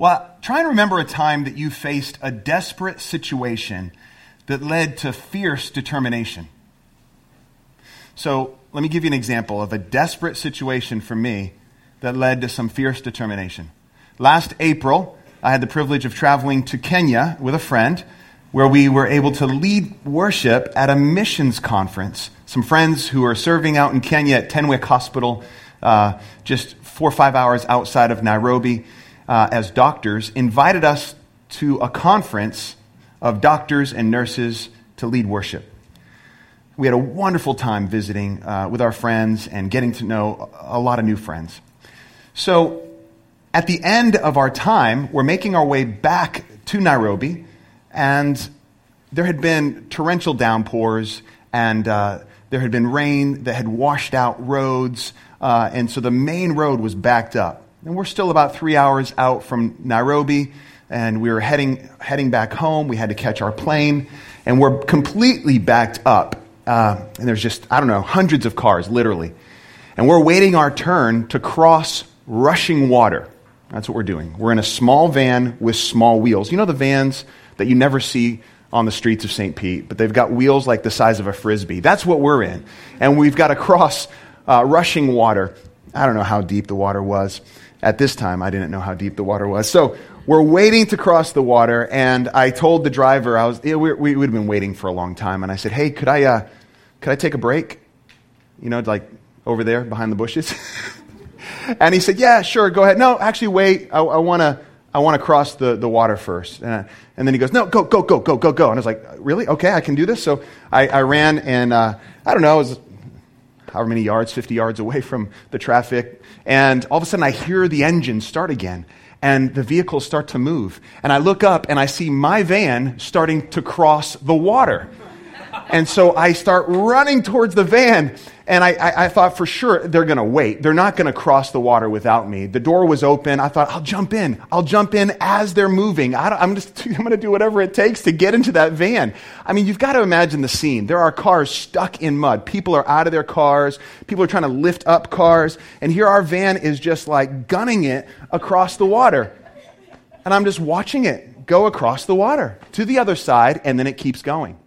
Well, try and remember a time that you faced a desperate situation that led to fierce determination. So, let me give you an example of a desperate situation for me that led to some fierce determination. Last April, I had the privilege of traveling to Kenya with a friend where we were able to lead worship at a missions conference. Some friends who are serving out in Kenya at Tenwek Hospital, uh, just four or five hours outside of Nairobi, uh, as doctors, invited us to a conference of doctors and nurses to lead worship. We had a wonderful time visiting uh, with our friends and getting to know a lot of new friends. So, at the end of our time, we're making our way back to Nairobi and there had been torrential downpours, and uh, there had been rain that had washed out roads, uh, and so the main road was backed up. And we're still about three hours out from Nairobi, and we were heading, heading back home. We had to catch our plane, and we're completely backed up. Uh, and there's just, I don't know, hundreds of cars, literally. And we're waiting our turn to cross rushing water. That's what we're doing. We're in a small van with small wheels. You know the vans that you never see on the streets of St. Pete, but they've got wheels like the size of a frisbee. That's what we're in. And we've got to cross uh, rushing water. I don't know how deep the water was. At this time, I didn't know how deep the water was. So we're waiting to cross the water, and I told the driver, I was, we, we would have been waiting for a long time, and I said, hey, could I, uh, could I take a break? You know, like over there behind the bushes? and he said, yeah, sure, go ahead. No, actually, wait. I, I want to I want to cross the, the water first. And, and, then he goes, no, go, go, go, go, go, go. And I was like, really? Okay, I can do this. So I, I ran and uh, I don't know, it was however many yards, 50 yards away from the traffic. And all of a sudden I hear the engine start again and the vehicles start to move. And I look up and I see my van starting to cross the water. And so I start running towards the van and I, I, I thought for sure they're going to wait. They're not going to cross the water without me. The door was open. I thought, I'll jump in. I'll jump in as they're moving. I am just, I'm going to do whatever it takes to get into that van. I mean, you've got to imagine the scene. There are cars stuck in mud. People are out of their cars. People are trying to lift up cars. And here our van is just like gunning it across the water. And I'm just watching it go across the water to the other side, and then it keeps going.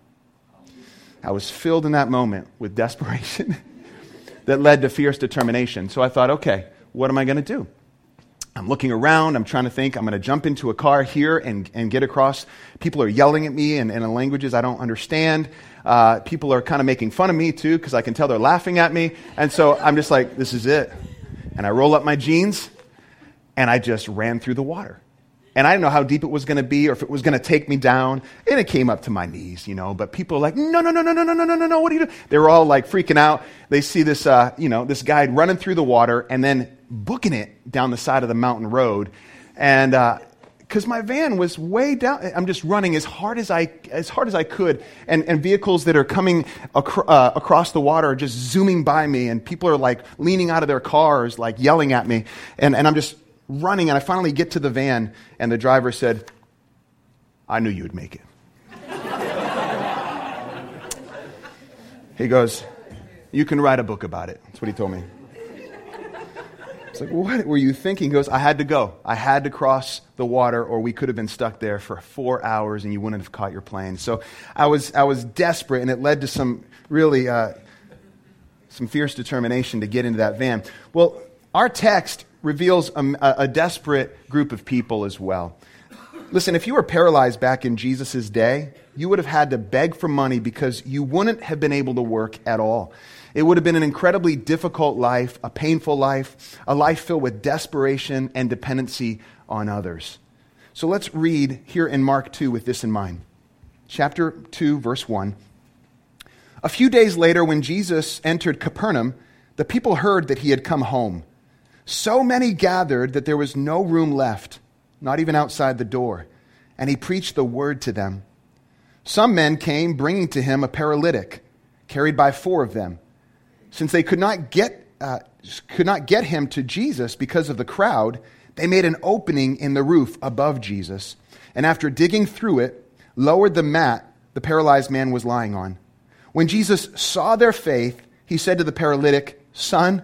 I was filled in that moment with desperation. that led to fierce determination. So I thought, okay, what am I going to do? I'm looking around. I'm trying to think. I'm going to jump into a car here and, and get across. People are yelling at me in, in languages I don't understand. Uh, people are kind of making fun of me too because I can tell they're laughing at me. And so I'm just like, this is it. And I roll up my jeans and I just ran through the water. And I didn't know how deep it was going to be or if it was going to take me down. And it came up to my knees, you know. But people are like, no, no, no, no, no, no, no, no, no, what are you doing? They were all like freaking out. They see this, uh, you know, this guy running through the water and then booking it down the side of the mountain road. And, because uh, my van was way down. I'm just running as hard as I, as hard as I could. And, and vehicles that are coming acro- uh, across the water are just zooming by me. And people are like leaning out of their cars, like yelling at me. And, and I'm just running, and I finally get to the van, and the driver said, I knew you'd make it. he goes, You can write a book about it. That's what he told me. It's like, what were you thinking? He goes, I had to go. I had to cross the water, or we could have been stuck there for four hours and you wouldn't have caught your plane. So I was, I was desperate, and it led to some really uh, some fierce determination to get into that van. Well, our text reveals a, a desperate group of people as well. Listen, if you were paralyzed back in Jesus' day, you would have had to beg for money because you wouldn't have been able to work at all. It would have been an incredibly difficult life, a painful life, a life filled with desperation and dependency on others. So let's read here in Mark 2 with this in mind. Chapter 2, verse 1. A few days later, when Jesus entered Capernaum, the people heard that he had come home. So many gathered that there was no room left, not even outside the door. And he preached the word to them. Some men came bringing to him a paralytic, carried by four of them. Since they could not get, uh, could not get him to Jesus because of the crowd, they made an opening in the roof above Jesus. And after digging through it, lowered the mat the paralyzed man was lying on. When Jesus saw their faith, he said to the paralytic, Son,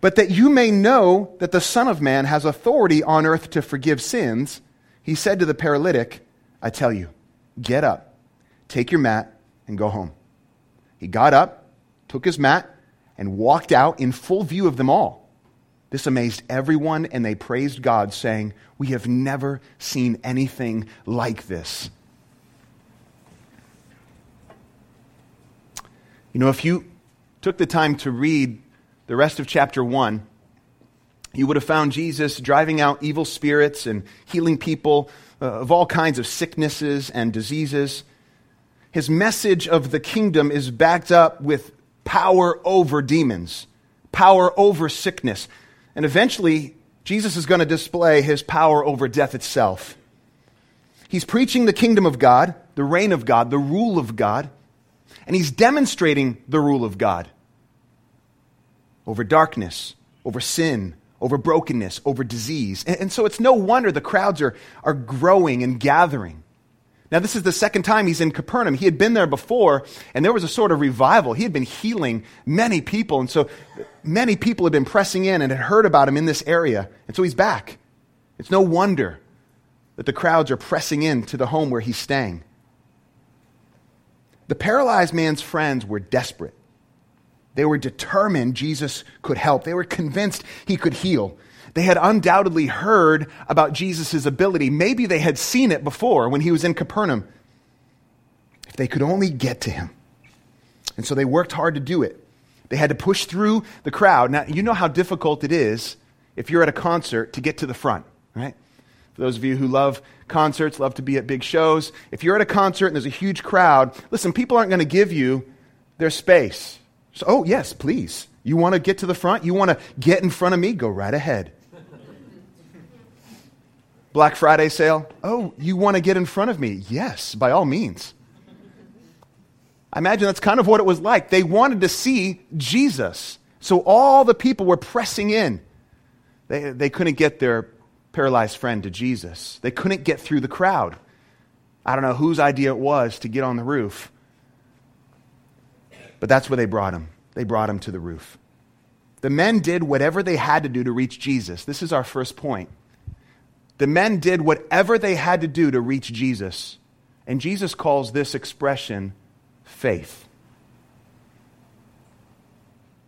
But that you may know that the Son of Man has authority on earth to forgive sins, he said to the paralytic, I tell you, get up, take your mat, and go home. He got up, took his mat, and walked out in full view of them all. This amazed everyone, and they praised God, saying, We have never seen anything like this. You know, if you took the time to read the rest of chapter 1, you would have found Jesus driving out evil spirits and healing people uh, of all kinds of sicknesses and diseases. His message of the kingdom is backed up with power over demons, power over sickness. And eventually, Jesus is going to display his power over death itself. He's preaching the kingdom of God, the reign of God, the rule of God, and he's demonstrating the rule of God over darkness, over sin, over brokenness, over disease. And, and, so it's no wonder the crowds are, are growing and gathering. Now, this is the second time he's in Capernaum. He had been there before, and there was a sort of revival. He had been healing many people, and so many people had been pressing in and had heard about him in this area. And so he's back. It's no wonder that the crowds are pressing in to the home where he's staying. The paralyzed man's friends were desperate. They were determined Jesus could help. They were convinced he could heal. They had undoubtedly heard about Jesus' ability. Maybe they had seen it before when he was in Capernaum. If they could only get to him. And so they worked hard to do it. They had to push through the crowd. Now, you know how difficult it is if you're at a concert to get to the front, right? For those of you who love concerts, love to be at big shows, if you're at a concert and there's a huge crowd, listen, people aren't going to give you their space. So, oh, yes, please. You want to get to the front? You want to get in front of me? Go right ahead. Black Friday sale? Oh, you want to get in front of me? Yes, by all means. I imagine that's kind of what it was like. They wanted to see Jesus. So all the people were pressing in. They, they couldn't get their paralyzed friend to Jesus, they couldn't get through the crowd. I don't know whose idea it was to get on the roof. But that's where they brought him. They brought him to the roof. The men did whatever they had to do to reach Jesus. This is our first point. The men did whatever they had to do to reach Jesus. And Jesus calls this expression faith.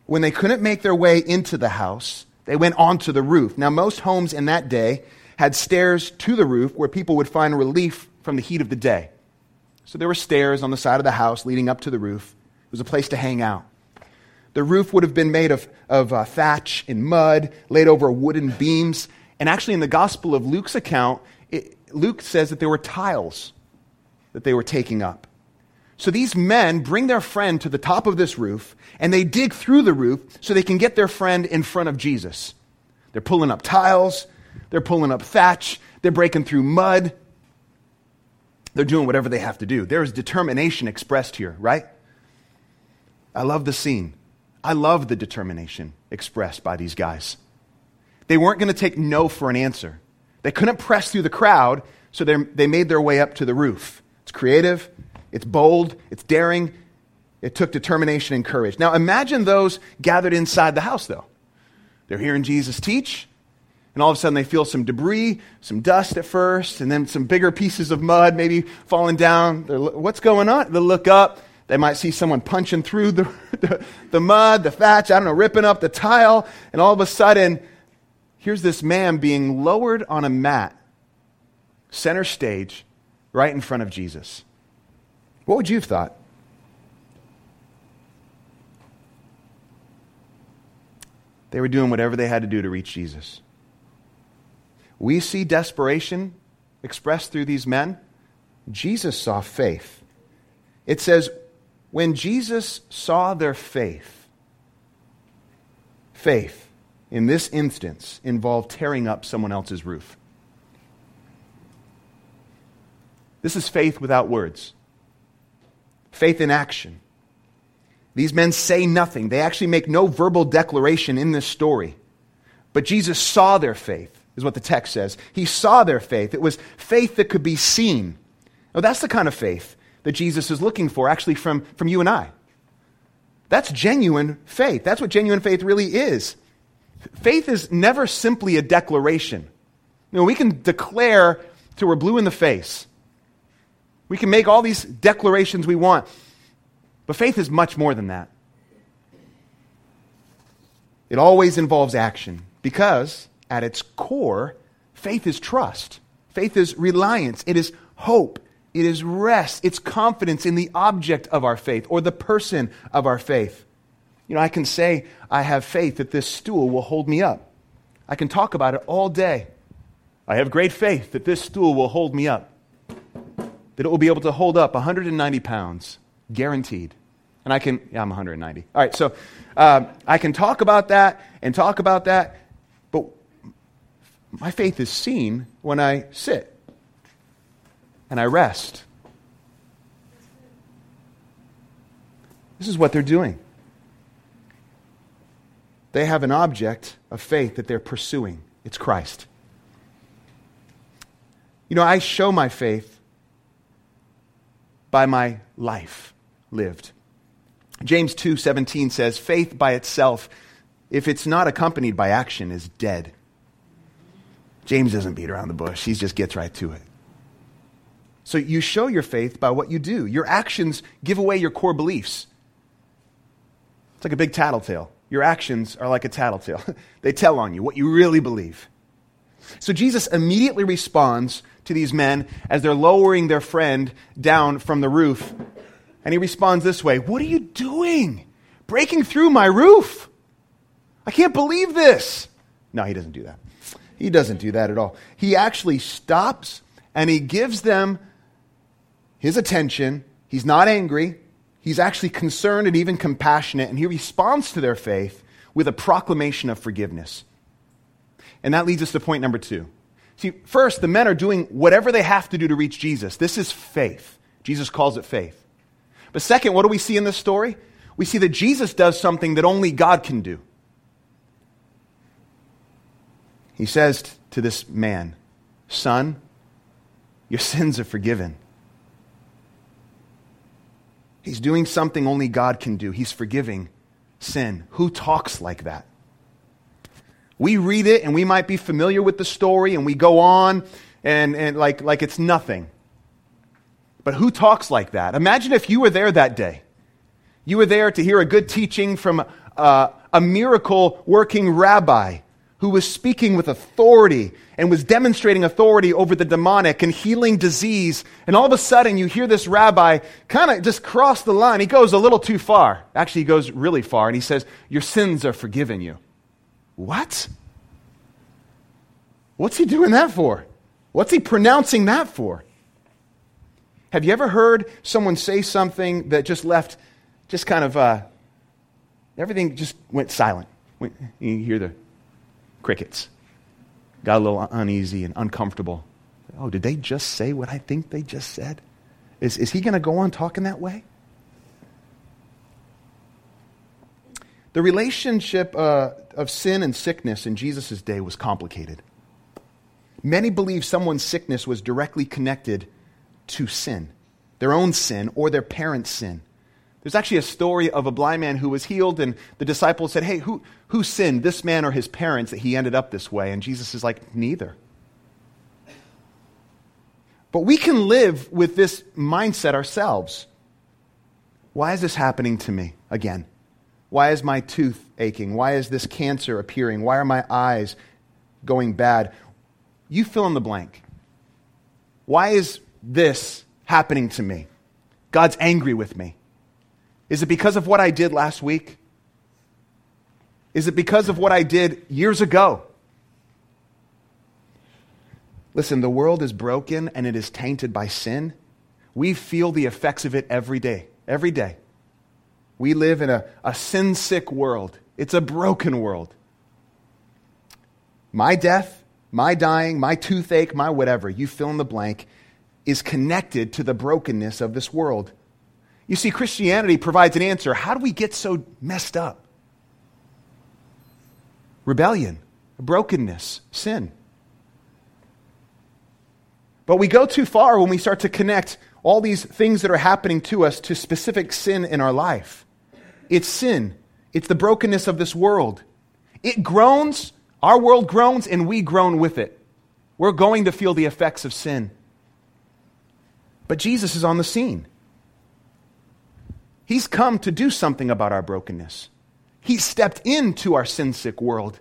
When they couldn't make their way into the house, they went onto the roof. Now, most homes in that day had stairs to the roof where people would find relief from the heat of the day. So there were stairs on the side of the house leading up to the roof. It was a place to hang out. The roof would have been made of, of uh, thatch and mud, laid over wooden beams. And actually, in the Gospel of Luke's account, it, Luke says that there were tiles that they were taking up. So these men bring their friend to the top of this roof, and they dig through the roof so they can get their friend in front of Jesus. They're pulling up tiles, they're pulling up thatch, they're breaking through mud. They're doing whatever they have to do. There is determination expressed here, right? I love the scene. I love the determination expressed by these guys. They weren't going to take no for an answer. They couldn't press through the crowd, so they made their way up to the roof. It's creative, it's bold, it's daring. It took determination and courage. Now imagine those gathered inside the house, though. They're hearing Jesus teach, and all of a sudden they feel some debris, some dust at first, and then some bigger pieces of mud maybe falling down. They're, What's going on? They look up, they might see someone punching through the, the, the, mud, the thatch, I don't know, ripping up the tile, and all of a sudden, here's this man being lowered on a mat, center stage, right in front of Jesus. What would you have thought? They were doing whatever they had to do to reach Jesus. We see desperation expressed through these men. Jesus saw faith. It says, when Jesus saw their faith, faith in this instance involved tearing up someone else's roof. This is faith without words, faith in action. These men say nothing. They actually make no verbal declaration in this story. But Jesus saw their faith, is what the text says. He saw their faith. It was faith that could be seen. Now, that's the kind of faith that Jesus is looking for, actually, from, from you and I. That's genuine faith. That's what genuine faith really is. Faith is never simply a declaration. You know, we can declare till we're blue in the face. We can make all these declarations we want. But faith is much more than that. It always involves action because, at its core, faith is trust. Faith is reliance. It is hope. It is rest. It's confidence in the object of our faith or the person of our faith. You know, I can say, I have faith that this stool will hold me up. I can talk about it all day. I have great faith that this stool will hold me up, that it will be able to hold up 190 pounds, guaranteed. And I can, yeah, I'm 190. All right, so uh, I can talk about that and talk about that, but my faith is seen when I sit and I rest. This is what they're doing. They have an object of faith that they're pursuing. It's Christ. You know, I show my faith by my life lived. James 2:17 says, "Faith by itself, if it's not accompanied by action, is dead." James doesn't beat around the bush. He just gets right to it. So you show your faith by what you do. Your actions give away your core beliefs. It's like a big tattletale. Your actions are like a tattletale. they tell on you what you really believe. So Jesus immediately responds to these men as they're lowering their friend down from the roof and he responds this way What are you doing? Breaking through my roof. I can't believe this. No, he doesn't do that. He doesn't do that at all. He actually stops and he gives them his attention. He's not angry. He's actually concerned and even compassionate, and he responds to their faith with a proclamation of forgiveness. And that leads us to point number two. See, first, the men are doing whatever they have to do to reach Jesus. This is faith. Jesus calls it faith. But second, what do we see in this story? We see that Jesus does something that only God can do. He says to this man, Son, your sins are forgiven. He's doing something only God can do. He's forgiving sin. Who talks like that? We read it and we might be familiar with the story and we go on and, and like, like it's nothing. But who talks like that? Imagine if you were there that day. You were there to hear a good teaching from uh, a miracle working rabbi who was speaking with authority and was demonstrating authority over the demonic and healing disease. And all of a sudden, you hear this rabbi kind of just cross the line. He goes a little too far. Actually, he goes really far, and he says, Your sins are forgiven you. What? What's he doing that for? What's he pronouncing that for? Have you ever heard someone say something that just left, just kind of, uh, everything just went silent? You hear the crickets. Got a little uneasy and uncomfortable. Oh, did they just say what I think they just said? Is, is he going to go on talking that way? The relationship uh, of sin and sickness in Jesus' day was complicated. Many believe someone's sickness was directly connected to sin, their own sin or their parents' sin. There's actually a story of a blind man who was healed, and the disciples said, Hey, who, who sinned, this man or his parents, that he ended up this way? And Jesus is like, Neither. But we can live with this mindset ourselves. Why is this happening to me again? Why is my tooth aching? Why is this cancer appearing? Why are my eyes going bad? You fill in the blank. Why is this happening to me? God's angry with me. Is it because of what I did last week? Is it because of what I did years ago? Listen, the world is broken and it is tainted by sin. We feel the effects of it every day. Every day. We live in a, a sin sick world, it's a broken world. My death, my dying, my toothache, my whatever, you fill in the blank, is connected to the brokenness of this world. You see, Christianity provides an answer. How do we get so messed up? Rebellion, brokenness, sin. But we go too far when we start to connect all these things that are happening to us to specific sin in our life. It's sin, it's the brokenness of this world. It groans, our world groans, and we groan with it. We're going to feel the effects of sin. But Jesus is on the scene. He's come to do something about our brokenness. He stepped into our sin sick world.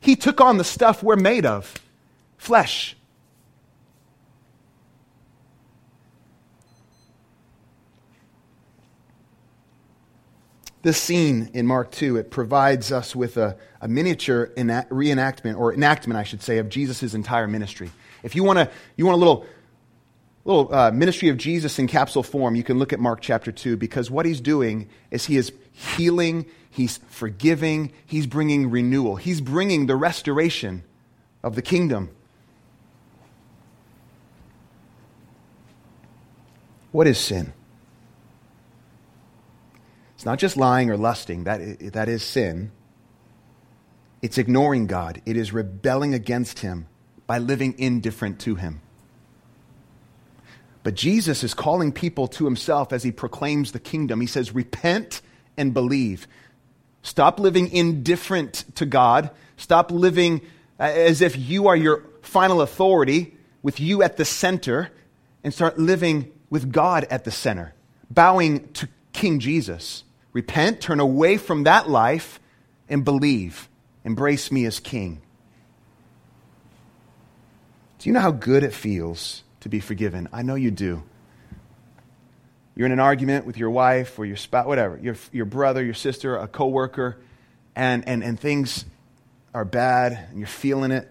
He took on the stuff we're made of flesh, This scene in Mark 2, it provides us with a, a miniature ena- reenactment, or enactment, I should say, of Jesus' entire ministry. If you want, a, you want a little, little uh, ministry of Jesus in capsule form, you can look at Mark chapter 2, because what he's doing is he is healing, he's forgiving, he's bringing renewal, he's bringing the restoration of the kingdom. What is sin? It's not just lying or lusting, that, that is sin. It's ignoring God, it is rebelling against Him by living indifferent to Him. But Jesus is calling people to Himself as He proclaims the kingdom. He says, Repent and believe. Stop living indifferent to God. Stop living uh, as if you are your final authority, with you at the center, and start living with God at the center, bowing to King Jesus. Repent, turn away from that life, and believe. Embrace me as king. Do you know how good it feels to be forgiven? I know you do. You're in an argument with your wife or your spouse, whatever, your, your brother, your sister, a coworker, and, and, and things are bad and you're feeling it.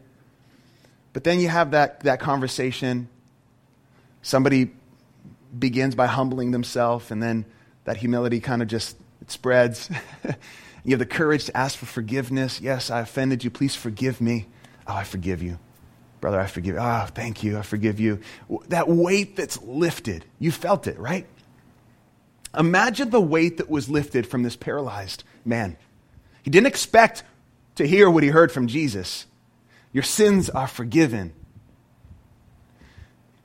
But then you have that, that conversation. Somebody begins by humbling themselves, and then that humility kind of just it spreads. you have the courage to ask for forgiveness. Yes, I offended you. Please forgive me. Oh, I forgive you. Brother, I forgive you. Oh, thank you. I forgive you. That weight that's lifted. You felt it, right? Imagine the weight that was lifted from this paralyzed man. He didn't expect to hear what he heard from Jesus. Your sins are forgiven.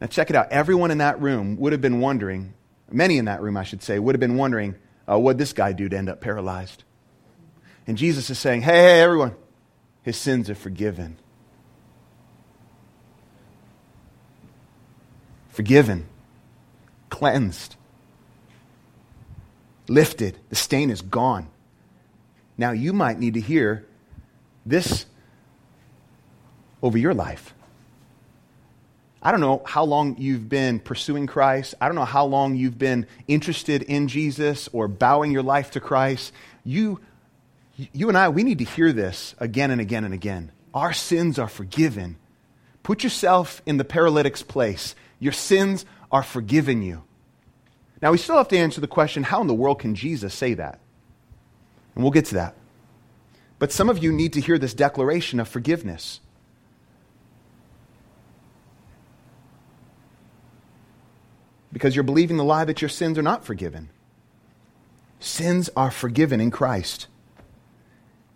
Now, check it out. Everyone in that room would have been wondering, many in that room, I should say, would have been wondering, uh, what'd this guy do to end up paralyzed? And Jesus is saying, hey, hey, everyone, his sins are forgiven. Forgiven, cleansed, lifted. The stain is gone. Now you might need to hear this over your life. I don't know how long you've been pursuing Christ. I don't know how long you've been interested in Jesus or bowing your life to Christ. You, you and I, we need to hear this again and again and again. Our sins are forgiven. Put yourself in the paralytic's place. Your sins are forgiven you. Now, we still have to answer the question how in the world can Jesus say that? And we'll get to that. But some of you need to hear this declaration of forgiveness. because you're believing the lie that your sins are not forgiven. Sins are forgiven in Christ.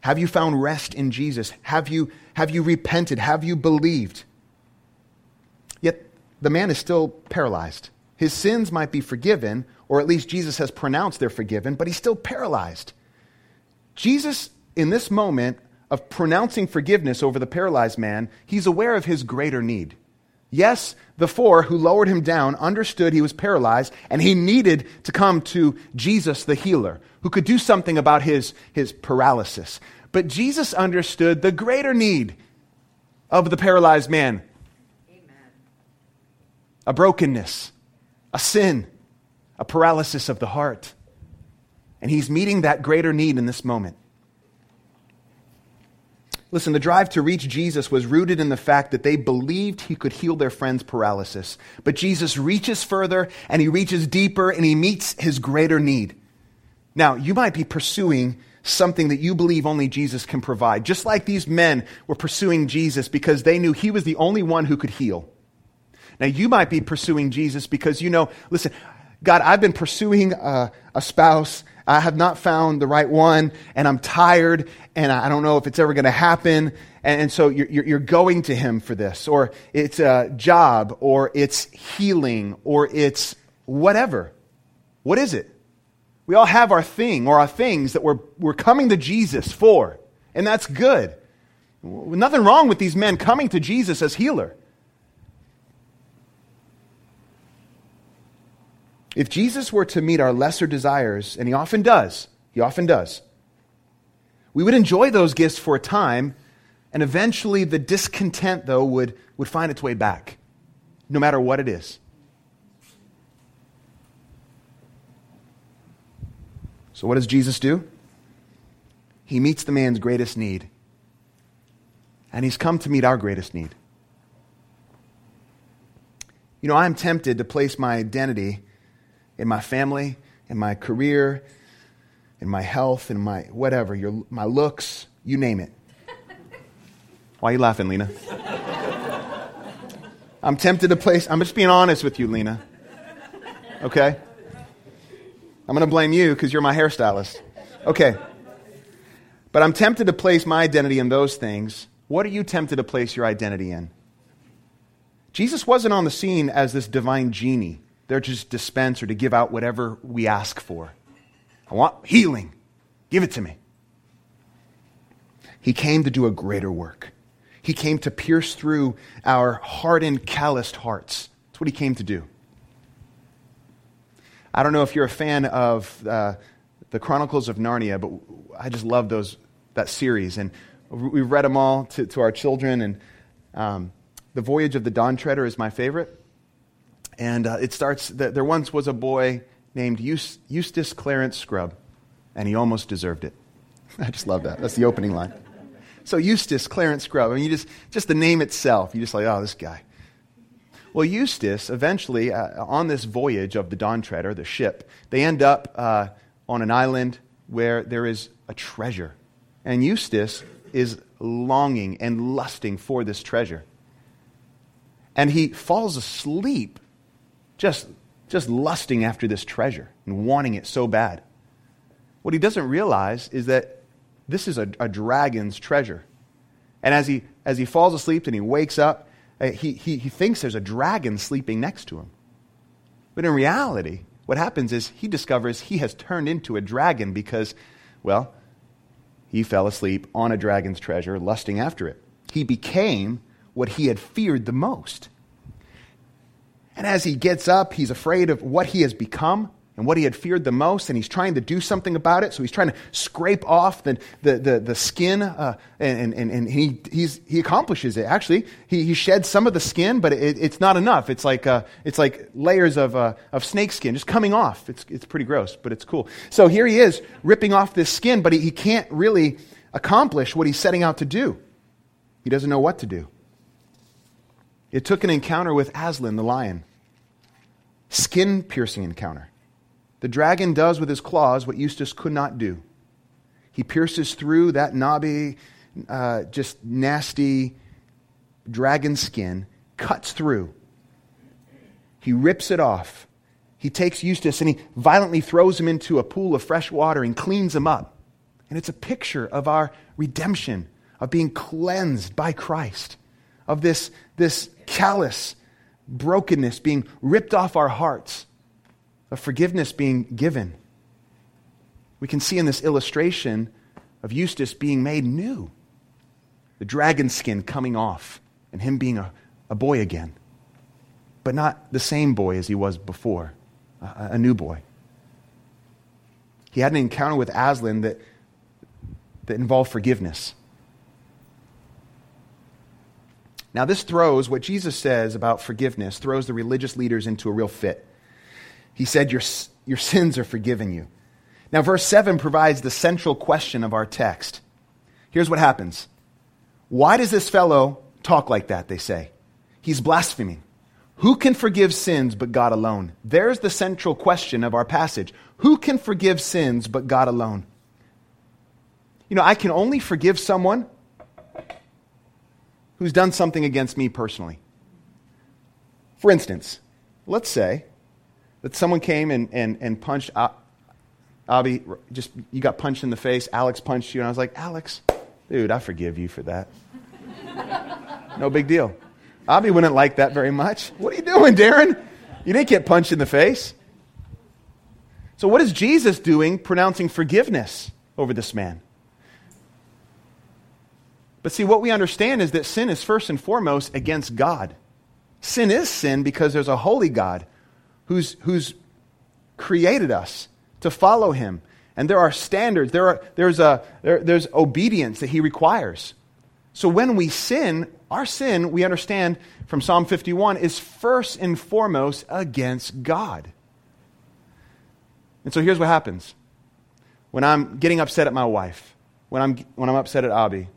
Have you found rest in Jesus? Have you, have you repented? Have you believed? The man is still paralyzed. His sins might be forgiven, or at least Jesus has pronounced they're forgiven, but he's still paralyzed. Jesus, in this moment of pronouncing forgiveness over the paralyzed man, he's aware of his greater need. Yes, the four who lowered him down understood he was paralyzed and he needed to come to Jesus, the healer, who could do something about his, his paralysis. But Jesus understood the greater need of the paralyzed man. A brokenness, a sin, a paralysis of the heart. And he's meeting that greater need in this moment. Listen, the drive to reach Jesus was rooted in the fact that they believed he could heal their friend's paralysis. But Jesus reaches further and he reaches deeper and he meets his greater need. Now, you might be pursuing something that you believe only Jesus can provide, just like these men were pursuing Jesus because they knew he was the only one who could heal. Now, you might be pursuing Jesus because you know, listen, God, I've been pursuing a, a spouse. I have not found the right one, and I'm tired, and I don't know if it's ever going to happen. And, and so you're, you're going to Him for this, or it's a job, or it's healing, or it's whatever. What is it? We all have our thing or our things that we're, we're coming to Jesus for, and that's good. Nothing wrong with these men coming to Jesus as healer. If Jesus were to meet our lesser desires, and he often does, he often does, we would enjoy those gifts for a time, and eventually the discontent, though, would, would find its way back, no matter what it is. So, what does Jesus do? He meets the man's greatest need, and he's come to meet our greatest need. You know, I'm tempted to place my identity in my family, in my career, in my health, in my whatever, your, my looks, you name it. Why are you laughing, Lena? I'm tempted to place, I'm just being honest with you, Lena. Okay? I'm going to blame you because you're my hairstylist. Okay. But I'm tempted to place my identity in those things. What are you tempted to place your identity in? Jesus wasn't on the scene as this divine genie they're just dispense or to give out whatever we ask for. I want healing. Give it to me. He came to do a greater work. He came to pierce through our hardened, calloused hearts. That's what he came to do. I don't know if you're a fan of uh, the Chronicles of Narnia, but I just love those that series, and we've read them all to, to our children. And um, the Voyage of the Dawn Treader is my favorite. And uh, it starts that there once was a boy named Eustace Clarence Scrubb, and he almost deserved it. I just love that. That's the opening line. So Eustace Clarence Scrubb, I mean, you just, just the name itself, you just like, oh, this guy. Well, Eustace, eventually, uh, on this voyage of the Dawn Treader, the ship, they end up uh, on an island where there is a treasure. And Eustace is longing and lusting for this treasure. And he falls asleep just, just lusting after this treasure and wanting it so bad. What he doesn't realize is that this is a, a dragon's treasure. And as he, as he falls asleep and he wakes up, uh, he, he, he thinks there's a dragon sleeping next to him. But in reality, what happens is he discovers he has turned into a dragon because, well, he fell asleep on a dragon's treasure, lusting after it. He became what he had feared the most. And as he gets up, he's afraid of what he has become and what he had feared the most, and he's trying to do something about it. So he's trying to scrape off the, the, the, the skin, uh, and, and, and he, he's, he accomplishes it. Actually, he, he sheds some of the skin, but it, it's not enough. It's like, uh, it's like layers of, uh, of snake skin just coming off. It's, it's pretty gross, but it's cool. So here he is ripping off this skin, but he, he can't really accomplish what he's setting out to do. He doesn't know what to do. It took an encounter with Aslan, the lion skin piercing encounter. The dragon does with his claws what Eustace could not do. He pierces through that knobby, uh, just nasty dragon skin, cuts through. He rips it off. He takes Eustace and he violently throws him into a pool of fresh water and cleans him up. And it's a picture of our redemption, of being cleansed by Christ, of this, this callous, brokenness being ripped off our hearts, of forgiveness being given. We can see in this illustration of Eustace being made new, the dragon skin coming off, and him being a, a boy again, but not the same boy as he was before, a, a new boy. He had an encounter with Aslan that, that involved forgiveness. Now, this throws what Jesus says about forgiveness, throws the religious leaders into a real fit. He said, Your, your sins are forgiven you. Now, verse 7 provides the central question of our text. Here's what happens Why does this fellow talk like that? They say. He's blaspheming. Who can forgive sins but God alone? There's the central question of our passage. Who can forgive sins but God alone? You know, I can only forgive someone who's done something against me personally. For instance, let's say that someone came and, and, and punched Abby, just you got punched in the face. Alex punched you, and I was like, Alex, dude, I forgive you for that. no big deal. Abby wouldn't like that very much. What are you doing, Darren? You didn't get punched in the face. So, what is Jesus doing pronouncing forgiveness over this man? But see, what we understand is that sin is first and foremost against God. Sin is sin because there's a holy God who's, who's created us to follow him. And there are standards, there are, there's, a, there, there's obedience that he requires. So when we sin, our sin, we understand from Psalm 51, is first and foremost against God. And so here's what happens when I'm getting upset at my wife, when I'm, when I'm upset at Abby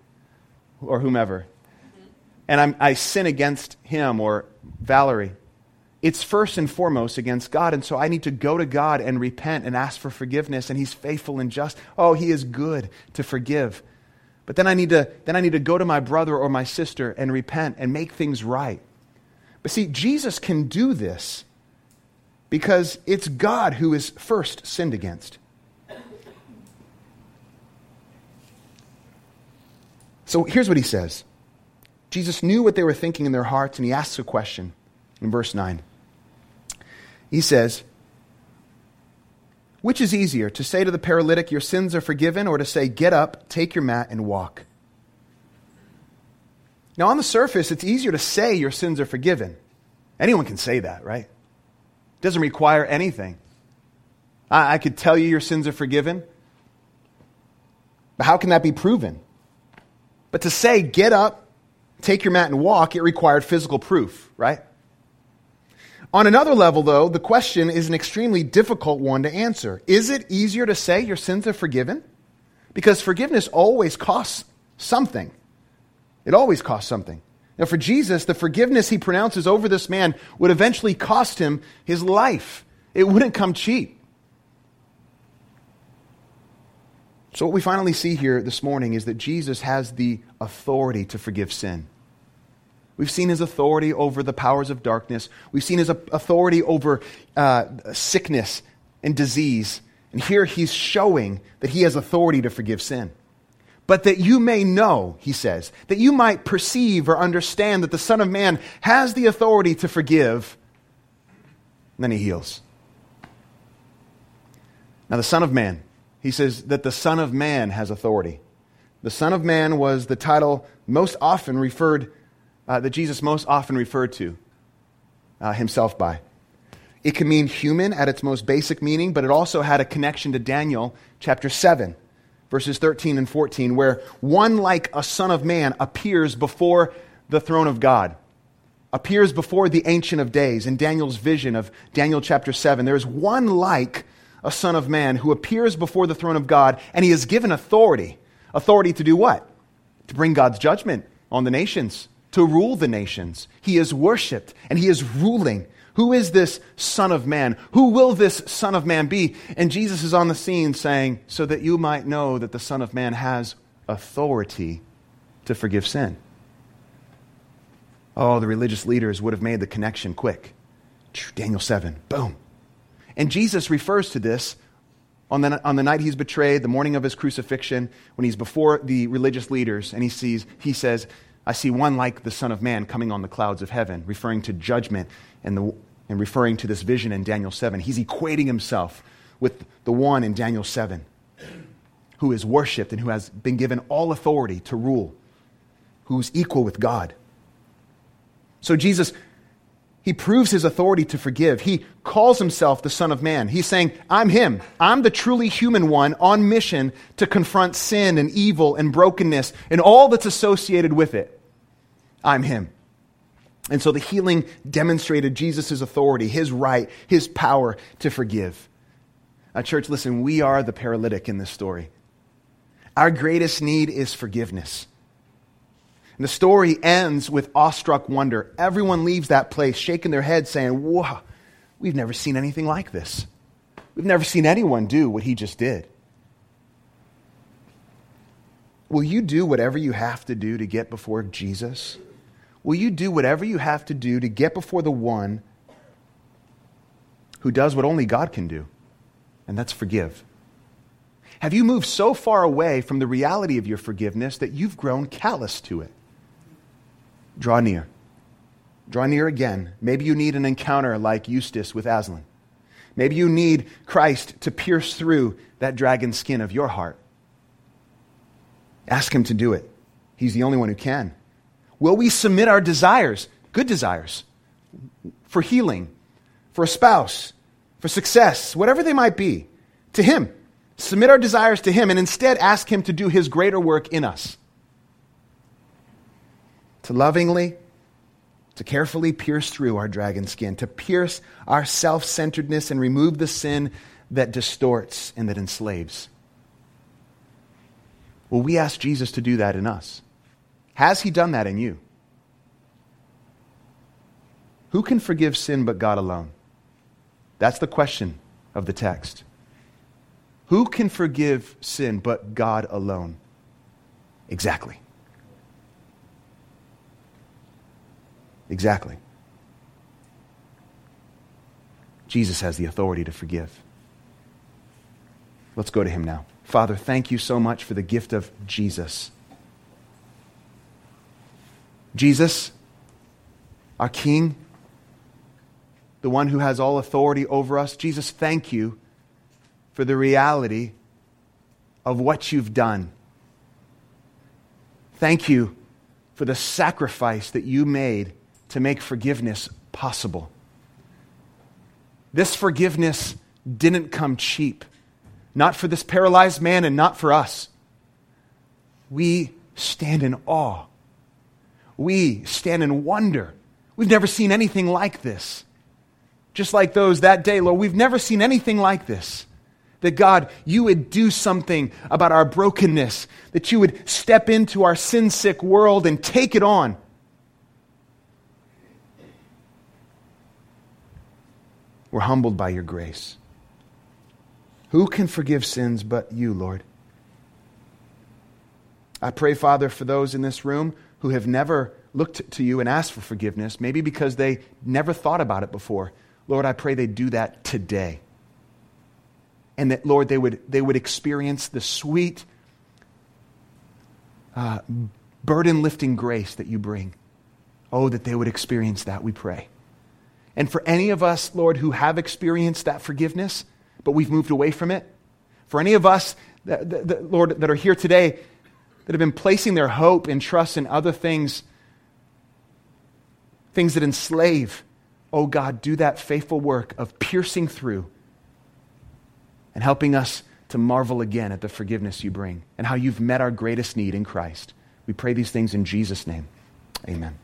or whomever, and I'm, I sin against him or Valerie, it's first and foremost against God. And so I need to go to God and repent and ask for forgiveness. And He's faithful and just. Oh, He is good to forgive. But then I need to, then I need to go to my brother or my sister and repent and make things right. But see, Jesus can do this because it's God who is first sinned against. So here's what he says Jesus knew what they were thinking in their hearts, and he asks a question in verse 9. He says, Which is easier, to say to the paralytic, Your sins are forgiven, or to say, Get up, take your mat, and walk? Now, on the surface, it's easier to say your sins are forgiven. Anyone can say that, right? It doesn't require anything. I, I could tell you your sins are forgiven, but how can that be proven? But to say, get up, take your mat, and walk, it required physical proof, right? On another level, though, the question is an extremely difficult one to answer. Is it easier to say your sins are forgiven? Because forgiveness always costs something. It always costs something. Now, for Jesus, the forgiveness he pronounces over this man would eventually cost him his life. It wouldn't come cheap. So, what we finally see here this morning is that Jesus has the authority to forgive sin. We've seen his authority over the powers of darkness. We've seen his authority over uh, sickness and disease. And here he's showing that he has authority to forgive sin. But that you may know, he says, that you might perceive or understand that the Son of Man has the authority to forgive. And then he heals. Now, the Son of Man, he says that the Son of Man has authority. The Son of Man was the title most often referred uh, that Jesus most often referred to uh, himself by. It can mean human at its most basic meaning, but it also had a connection to Daniel chapter 7, verses 13 and 14, where one like a son of man appears before the throne of God, appears before the Ancient of Days in Daniel's vision of Daniel chapter 7. There is one like a son of man who appears before the throne of God, and he is given authority. Authority to do what? To bring God's judgment on the nations to rule the nations. He is worshiped and he is ruling. Who is this Son of Man? Who will this Son of Man be? And Jesus is on the scene saying, So that you might know that the Son of Man has authority to forgive sin. Oh, the religious leaders would have made the connection quick. Daniel 7, boom. And Jesus refers to this on the, on the night he's betrayed, the morning of his crucifixion, when he's before the religious leaders, and he sees, he says, I see one like the Son of Man coming on the clouds of heaven, referring to judgment and, the, and referring to this vision in Daniel 7. He's equating himself with the one in Daniel 7 who is worshiped and who has been given all authority to rule, who's equal with God. So Jesus, he proves his authority to forgive. He calls himself the Son of Man. He's saying, I'm him. I'm the truly human one on mission to confront sin and evil and brokenness and all that's associated with it. I'm him. And so the healing demonstrated Jesus' authority, his right, his power to forgive. Now, church, listen, we are the paralytic in this story. Our greatest need is forgiveness. And the story ends with awestruck wonder. Everyone leaves that place shaking their head, saying, Whoa, we've never seen anything like this. We've never seen anyone do what he just did. Will you do whatever you have to do to get before Jesus? will you do whatever you have to do to get before the one who does what only God can do? And that's forgive. Have you moved so far away from the reality of your forgiveness that you've grown callous to it? Draw near. Draw near again. Maybe you need an encounter like Eustace with Aslan. Maybe you need Christ to pierce through that dragon skin of your heart. Ask Him to do it. He's the only one who can. Will we submit our desires, good desires, for healing, for a spouse, for success, whatever they might be, to Him? Submit our desires to Him and instead ask Him to do His greater work in us. To lovingly, to carefully pierce through our dragon skin, to pierce our self centeredness and remove the sin that distorts and that enslaves. Will we ask Jesus to do that in us? Has he done that in you? Who can forgive sin but God alone? That's the question of the text. Who can forgive sin but God alone? Exactly. Exactly. Jesus has the authority to forgive. Let's go to him now. Father, thank you so much for the gift of Jesus. Jesus, our King, the one who has all authority over us. Jesus, thank you for the reality of what you've done. Thank you for the sacrifice that you made to make forgiveness possible. This forgiveness didn't come cheap, not for this paralyzed man and not for us. We stand in awe. We stand in wonder. We've never seen anything like this. Just like those that day, Lord, we've never seen anything like this. That God, you would do something about our brokenness, that you would step into our sin sick world and take it on We're humbled by your grace. Who can forgive sins but you, Lord? I pray, Father, for those in this room who have never looked to you and asked for forgiveness, maybe because they never thought about it before. Lord, I pray they do that today. And that, Lord, they would, they would experience the sweet, uh, burden lifting grace that you bring. Oh, that they would experience that, we pray. And for any of us, Lord, who have experienced that forgiveness, but we've moved away from it, for any of us, that, that, Lord, that are here today that have been placing their hope and trust in other things, things that enslave, oh God, do that faithful work of piercing through and helping us to marvel again at the forgiveness you bring and how you've met our greatest need in Christ. We pray these things in Jesus' name. Amen.